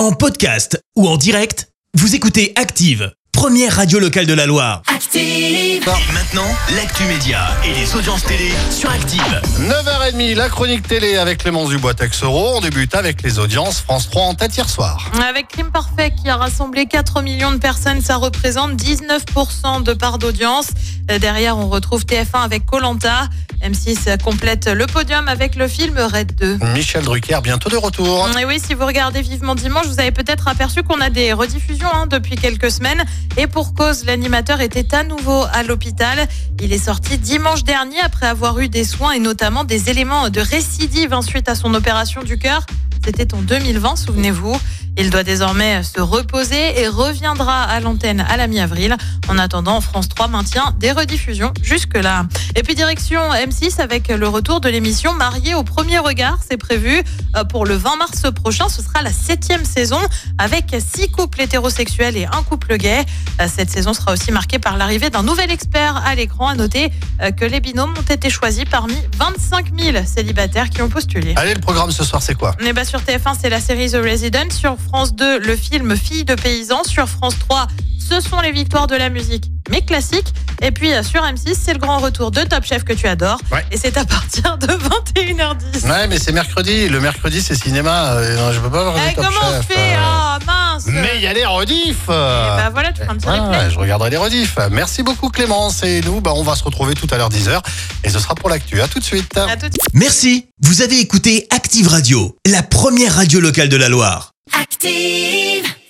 En podcast ou en direct, vous écoutez Active, première radio locale de la Loire. Active. Et maintenant, l'actu média et les audiences télé sur Active. 9h30, la chronique télé avec Clémence Dubois-Texoro. On débute avec les audiences France 3 en tête hier soir. Avec Crime Parfait qui a rassemblé 4 millions de personnes, ça représente 19% de part d'audience. Euh, Derrière, on retrouve TF1 avec Colanta. M6 complète le podium avec le film Red 2. Michel Drucker, bientôt de retour. Et oui, si vous regardez vivement dimanche, vous avez peut-être aperçu qu'on a des rediffusions hein, depuis quelques semaines. Et pour cause, l'animateur était à nouveau à l'hôpital. Il est sorti dimanche dernier après avoir eu des soins et notamment des éléments de récidive hein, suite à son opération du cœur. C'était en 2020, souvenez-vous. Il doit désormais se reposer et reviendra à l'antenne à la mi-avril. En attendant, France 3 maintient des rediffusions jusque-là. Et puis direction M6 avec le retour de l'émission Mariée au premier regard. C'est prévu euh, pour le 20 mars prochain. Ce sera la septième saison avec six couples hétérosexuels et un couple gay. Euh, Cette saison sera aussi marquée par l'arrivée d'un nouvel expert à l'écran. À noter euh, que les binômes ont été choisis parmi 25 000 célibataires qui ont postulé. Allez, le programme ce soir, c'est quoi? Eh ben, sur TF1, c'est la série The Resident. Sur France 2, le film Fille de paysan. Sur France 3, ce sont les victoires de la musique, mais classiques. Et puis euh, sur M6, c'est le grand retour de Top Chef que tu adores. Ouais. Et c'est à partir de 21h10. Ouais, mais c'est mercredi. Le mercredi, c'est cinéma. Euh, non, je peux pas regarder Eh, Top comment on fait? Euh. Ah mince Mais il y a les rediffs. Eh ben voilà, tu feras un petit Ah, replay. je regarderai les rediffs. Merci beaucoup Clémence. Et nous, bah, on va se retrouver tout à l'heure 10h. Et ce sera pour l'actu. À tout de suite. À tout de suite. Merci, vous avez écouté Active Radio, la première radio locale de la Loire. Active.